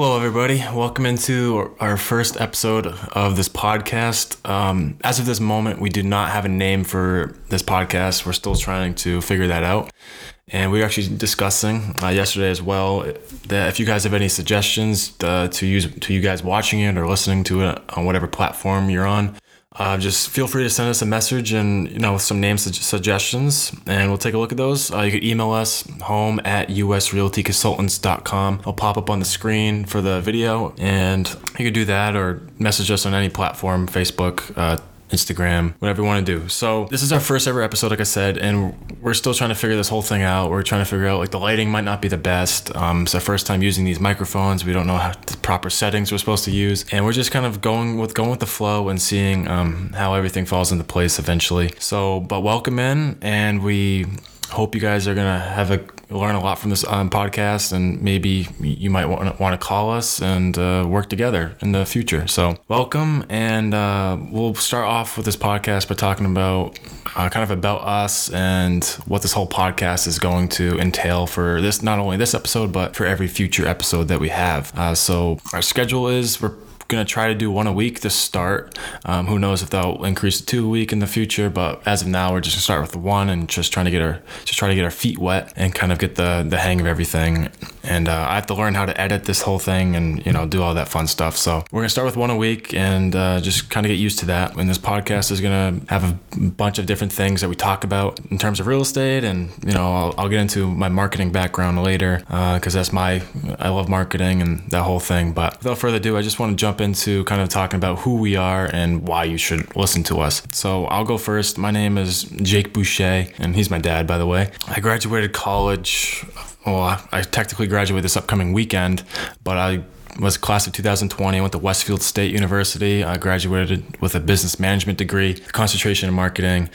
Hello, everybody. Welcome into our first episode of this podcast. Um, as of this moment, we do not have a name for this podcast. We're still trying to figure that out. And we were actually discussing uh, yesterday as well that if you guys have any suggestions uh, to use to you guys watching it or listening to it on whatever platform you're on, uh, just feel free to send us a message and you know some name su- suggestions and we'll take a look at those. Uh, you can email us home at usrealtyconsultants.com i'll pop up on the screen for the video and you can do that or message us on any platform facebook uh, Instagram, whatever you want to do. So this is our first ever episode, like I said, and we're still trying to figure this whole thing out. We're trying to figure out like the lighting might not be the best. Um, it's our first time using these microphones. We don't know how the proper settings we're supposed to use, and we're just kind of going with going with the flow and seeing um, how everything falls into place eventually. So, but welcome in, and we hope you guys are gonna have a learn a lot from this um, podcast, and maybe you might want to, want to call us and uh, work together in the future. So welcome, and uh, we'll start off with this podcast by talking about uh, kind of about us and what this whole podcast is going to entail for this not only this episode but for every future episode that we have. Uh, so our schedule is we're gonna try to do one a week to start. Um, who knows if that'll increase to two a week in the future? But as of now, we're just gonna start with one and just trying to get our just try to get our feet wet and kind of get the the hang of everything. And uh, I have to learn how to edit this whole thing and you know do all that fun stuff. So we're gonna start with one a week and uh, just kind of get used to that. And this podcast is gonna have a bunch of different things that we talk about in terms of real estate, and you know I'll, I'll get into my marketing background later because uh, that's my I love marketing and that whole thing. But without further ado, I just want to jump into kind of talking about who we are and why you should listen to us. So I'll go first. My name is Jake Boucher, and he's my dad, by the way. I graduated college. Well, I technically graduated this upcoming weekend, but I was class of 2020. I went to Westfield State University. I graduated with a business management degree, concentration in marketing,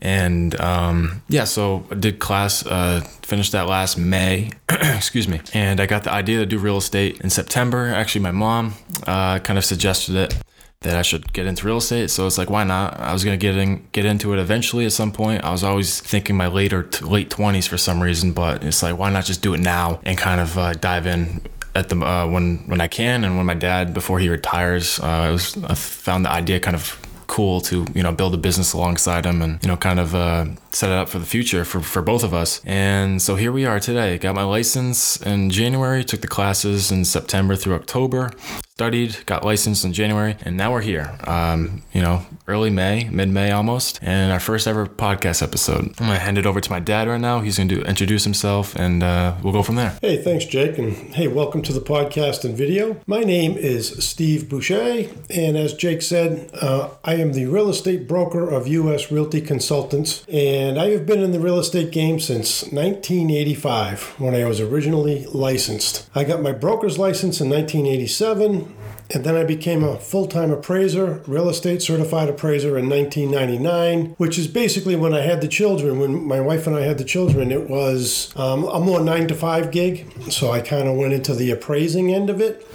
and um, yeah, so I did class, uh, finished that last May, excuse me, and I got the idea to do real estate in September. Actually, my mom uh, kind of suggested it that I should get into real estate. So it's like, why not? I was gonna get in, get into it eventually at some point. I was always thinking my later t- late twenties for some reason, but it's like, why not just do it now and kind of uh, dive in at the uh, when when I can and when my dad before he retires, uh, I was I found the idea kind of cool to you know build a business alongside him and you know kind of uh, set it up for the future for, for both of us and so here we are today got my license in january took the classes in september through october studied, got licensed in January, and now we're here. Um, you know, early May, mid May almost, and our first ever podcast episode. I'm gonna hand it over to my dad right now. He's gonna do, introduce himself, and uh, we'll go from there. Hey, thanks, Jake, and hey, welcome to the podcast and video. My name is Steve Boucher, and as Jake said, uh, I am the real estate broker of U.S. Realty Consultants, and I have been in the real estate game since 1985 when I was originally licensed. I got my broker's license in 1987. And then I became a full time appraiser, real estate certified appraiser in 1999, which is basically when I had the children. When my wife and I had the children, it was um, a more nine to five gig. So I kind of went into the appraising end of it.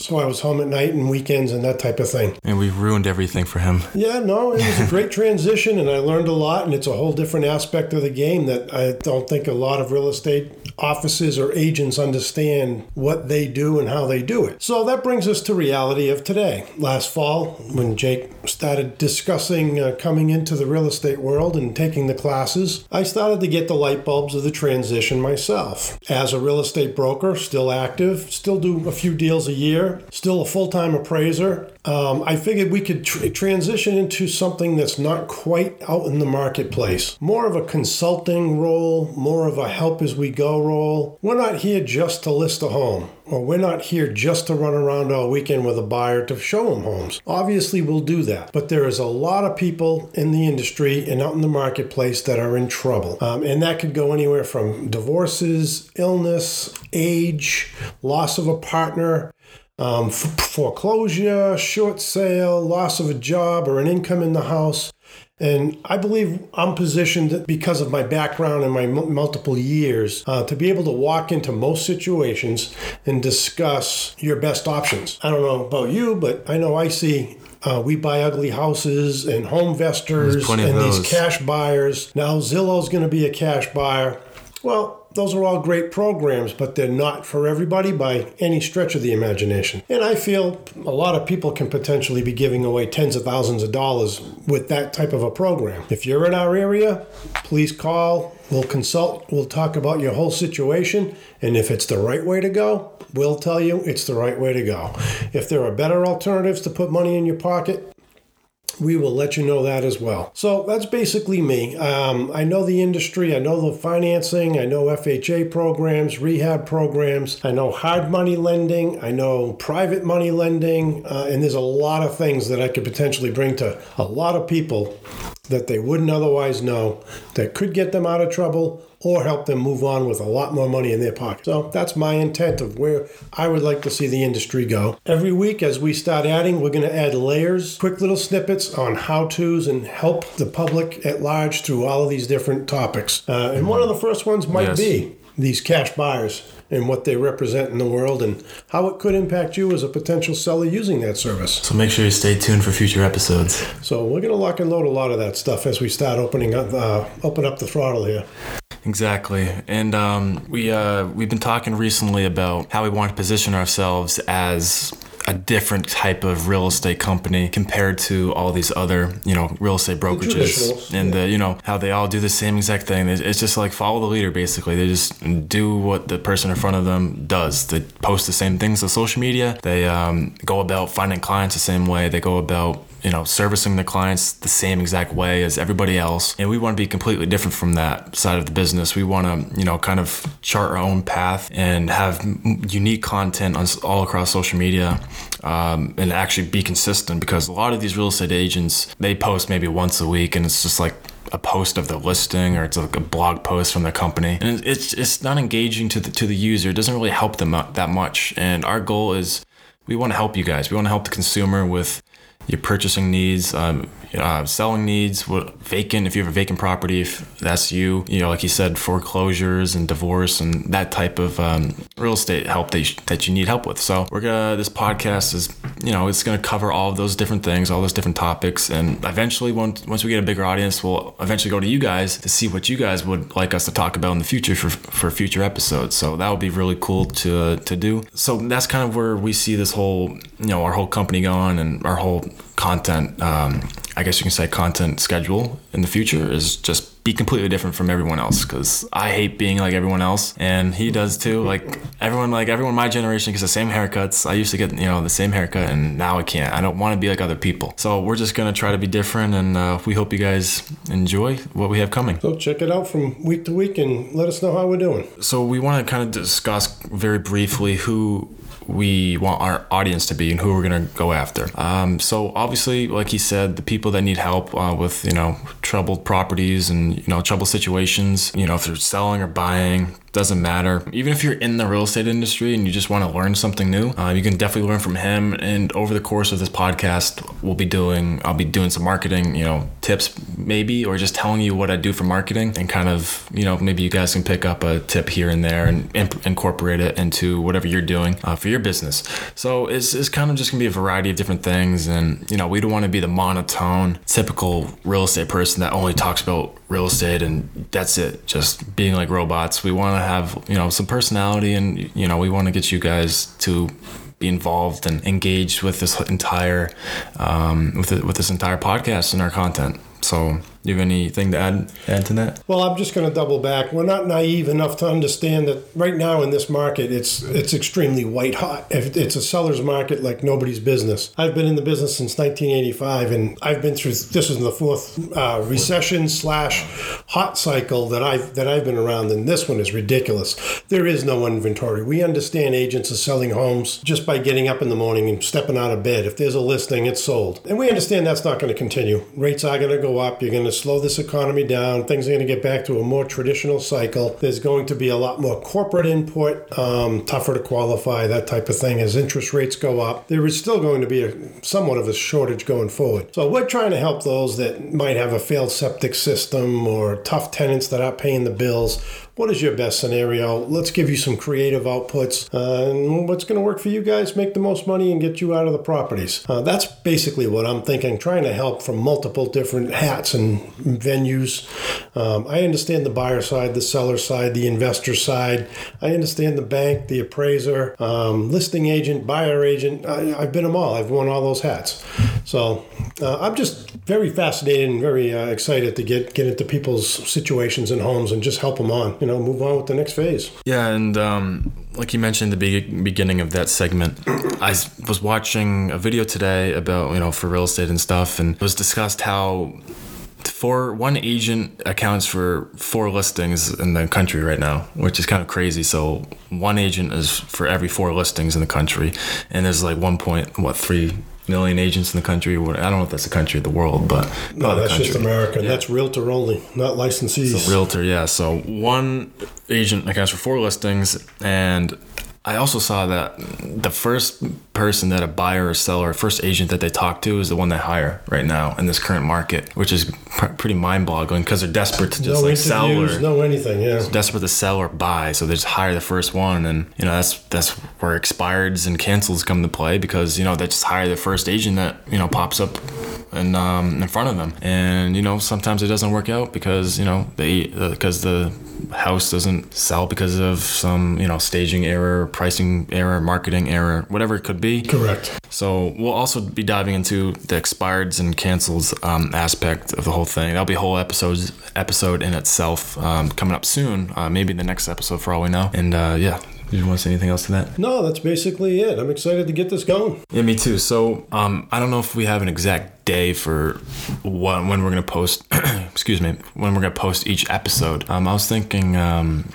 So I was home at night and weekends and that type of thing. And we ruined everything for him. Yeah, no, it was a great transition and I learned a lot. And it's a whole different aspect of the game that I don't think a lot of real estate offices or agents understand what they do and how they do it. So that brings us to reality of today. Last fall, when Jake started discussing uh, coming into the real estate world and taking the classes, I started to get the light bulbs of the transition myself. As a real estate broker, still active, still do a few deals a year, still a full time appraiser, um, I figured we could tr- transition into something that's not quite out in the marketplace. More of a consulting role, more of a help as we go role. We're not here just to list a home, or we're not here just to run around all weekend with a buyer to show them homes. Obviously, we'll do that, but there is a lot of people in the industry and out in the marketplace that are in trouble. Um, and that could go anywhere from divorces, illness, age, loss of a partner um, f- foreclosure, short sale, loss of a job or an income in the house. And I believe I'm positioned because of my background and my m- multiple years uh, to be able to walk into most situations and discuss your best options. I don't know about you, but I know I see uh, we buy ugly houses and home investors and these cash buyers. Now Zillow's going to be a cash buyer. Well, those are all great programs, but they're not for everybody by any stretch of the imagination. And I feel a lot of people can potentially be giving away tens of thousands of dollars with that type of a program. If you're in our area, please call. We'll consult. We'll talk about your whole situation. And if it's the right way to go, we'll tell you it's the right way to go. If there are better alternatives to put money in your pocket, we will let you know that as well. So that's basically me. Um, I know the industry, I know the financing, I know FHA programs, rehab programs, I know hard money lending, I know private money lending, uh, and there's a lot of things that I could potentially bring to a lot of people that they wouldn't otherwise know that could get them out of trouble or help them move on with a lot more money in their pocket. So that's my intent of where I would like to see the industry go. Every week, as we start adding, we're going to add layers, quick little snippets on how to's and help the public at large through all of these different topics. Uh, and one of the first ones might Yes. be these cash buyers and what they represent in the world and how it could impact you as a potential seller using that service. So make sure you stay tuned for future episodes. So we're going to lock and load a lot of that stuff as we start opening up, uh, open up the throttle here. Exactly, and um, we uh, we've been talking recently about how we want to position ourselves as a different type of real estate company compared to all these other you know real estate brokerages traditionals, and the you know how they all do the same exact thing. It's it's just like follow the leader basically. They just do what the person in front of them does. They post the same things on social media. They um, go about finding clients the same way. They go about you know, servicing the clients the same exact way as everybody else. And we want to be completely different from that side of the business. We want to, you know, kind of chart our own path and have unique content on all across social media um, and actually be consistent because a lot of these real estate agents, they post maybe once a week and it's just like, a post of the listing or it's like a blog post from the company and it's it's not engaging to the to the user it doesn't really help them that much and our goal is we want to help you guys we want to help the consumer with your purchasing needs, um, uh, selling needs, what, vacant, if you have a vacant property, if that's you, you know, like you said, foreclosures and divorce and that type of um, real estate help that you, that you need help with. So we're gonna, this podcast is, you know, it's gonna cover all of those different things, all those different topics. And eventually, once, once we get a bigger audience, we'll eventually go to you guys to see what you guys would like us to talk about in the future for, for future episodes. So that would be really cool to, to do. So that's kind of where we see this whole, you know, our whole company going and our whole content um, i guess you can say content schedule in the future is just be completely different from everyone else because i hate being like everyone else and he does too. Like everyone like everyone my generation gets the same haircuts. I used to get you know the same haircut and now i can't. I don't want to be like other people. So we're just gonna try to be different and uh, we hope you guys enjoy what we have coming. So check it out from week to week and let us know how we're doing. so we want to kind of discuss very briefly who we want our audience to be and who we're going to go after. Um, so obviously, like he said, the people that need help uh, with you know troubled properties and you know troubled situations. You know if they're selling or buying, doesn't matter. Even if you're in the real estate industry and you just want to learn something new, uh, you can definitely learn from him. And over the course of this podcast, we'll be doing, I'll be doing some marketing, you know, tips maybe, or just telling you what I do for marketing and kind of, you know, maybe you guys can pick up a tip here and there and imp- incorporate it into whatever you're doing uh, for your business. So it's, it's kind of just gonna be a variety of different things. And, you know, we don't want to be the monotone, typical real estate person that only talks about real estate and that's it, just being like robots. We want to have, you know, some personality and, you know, we want to get you guys to be involved and engaged with this entire, um, with, the, with this entire podcast and our content. So, you have anything to add, add to that? Well, I'm just going to double back. We're not naive enough to understand that right now in this market, it's it's extremely white hot. It's a seller's market like nobody's business. I've been in the business since 1985, and I've been through. This is the fourth uh, recession slash hot cycle that I've that I've been around, and this one is ridiculous. There is no inventory. We understand agents are selling homes just by getting up in the morning and stepping out of bed. If there's a listing, it's sold, and we understand that's not going to continue. Rates are going to go up. You're going to slow this economy down. Things are going to get back to a more traditional cycle. There's going to be a lot more corporate input, um, tougher to qualify, that type of thing. As interest rates go up, there is still going to be a somewhat of a shortage going forward. So we're trying to help those that might have a failed septic system or tough tenants that aren't paying the bills. What is your best scenario? Let's give you some creative outputs. Uh, and what's going to work for you guys? Make the most money and get you out of the properties. Uh, that's basically what I'm thinking, trying to help from multiple different hats and venues. Um, I understand the buyer side, the seller side, the investor side. I understand the bank, the appraiser, um, listing agent, buyer agent. I, I've been them all. I've worn all those hats. So uh, I'm just very fascinated and very uh, excited to get get into people's situations and homes and just help them on. You know, move on with the next phase. Yeah, and um, like you mentioned the be- beginning of that segment, I was watching a video today about you know for real estate and stuff, and it was discussed how for one agent accounts for four listings in the country right now, which is kind of crazy. So one agent is for every four listings in the country, and there's like one point what three million agents in the country. I don't know if that's the country of the world, but No, that's just country. America. That's realtor only, not licensees. Realtor, yeah. So one agent accounts for four listings, and I also saw that the first person that a buyer or seller, first agent that they talk to is the one they hire right now in this current market, which is pr- pretty mind-boggling because they're desperate to just no like sell or no anything. Yeah. desperate to sell or buy, so they just hire the first one, and you know that's that's where expireds and cancels come to play because you know they just hire the first agent that you know pops up in um, in front of them, and you know sometimes it doesn't work out because you know they because the house doesn't sell because of some you know staging error, pricing error, marketing error, whatever it could be. Correct. So we'll also be diving into the expireds and cancels um, aspect of the whole thing. That'll be a whole episode episode in itself um, coming up soon. Uh, maybe the next episode for all we know. And uh, yeah, did you want to say anything else to that? No, that's basically it. I'm excited to get this going. Yeah, me too. So um, I don't know if we have an exact day for when, when we're gonna post. excuse me, when we're gonna post each episode. Um, I was thinking um,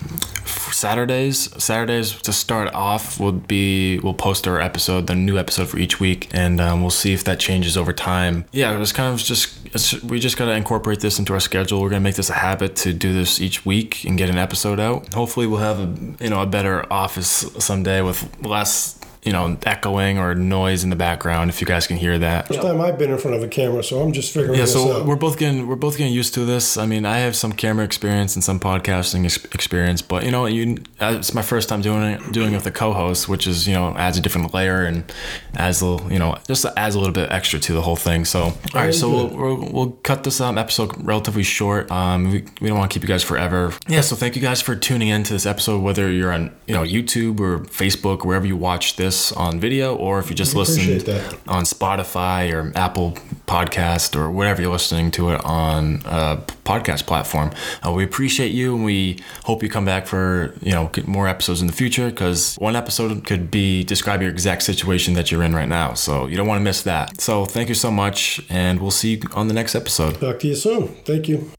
Saturdays. Saturdays to start off would be we'll post our episode, the new episode for each week, and um, we'll see if that changes over time. Yeah, it was kind of just it's, we just gotta incorporate this into our schedule. We're gonna make this a habit to do this each week and get an episode out. Hopefully, we'll have a you know a better office someday with less you know echoing or noise in the background if you guys can hear that. First time I've been in front of a camera, so I'm just figuring Yeah, this so out. we're both getting we're both getting used to this. I mean, I have some camera experience and some podcasting ex- experience, but you know, you uh, it's my first time doing it doing it with a co-host, which is you know adds a different layer and adds a little you know just adds a little bit extra to the whole thing. So all right, so we'll, we'll we'll cut this um, episode relatively short. Um, we, we don't want to keep you guys forever. Yeah, so thank you guys for tuning in to this episode, whether you're on you know YouTube or Facebook, wherever you watch this on video, or if you just that. on Spotify or Apple Podcast or whatever you're listening to it on a podcast platform. Uh, we appreciate you and we hope you come back for you know more episodes in the future because one episode could be describe your exact situation that you're in right now. So you don't want to miss that. So thank you so much and we'll see you on the next episode. Talk to you soon. Thank you.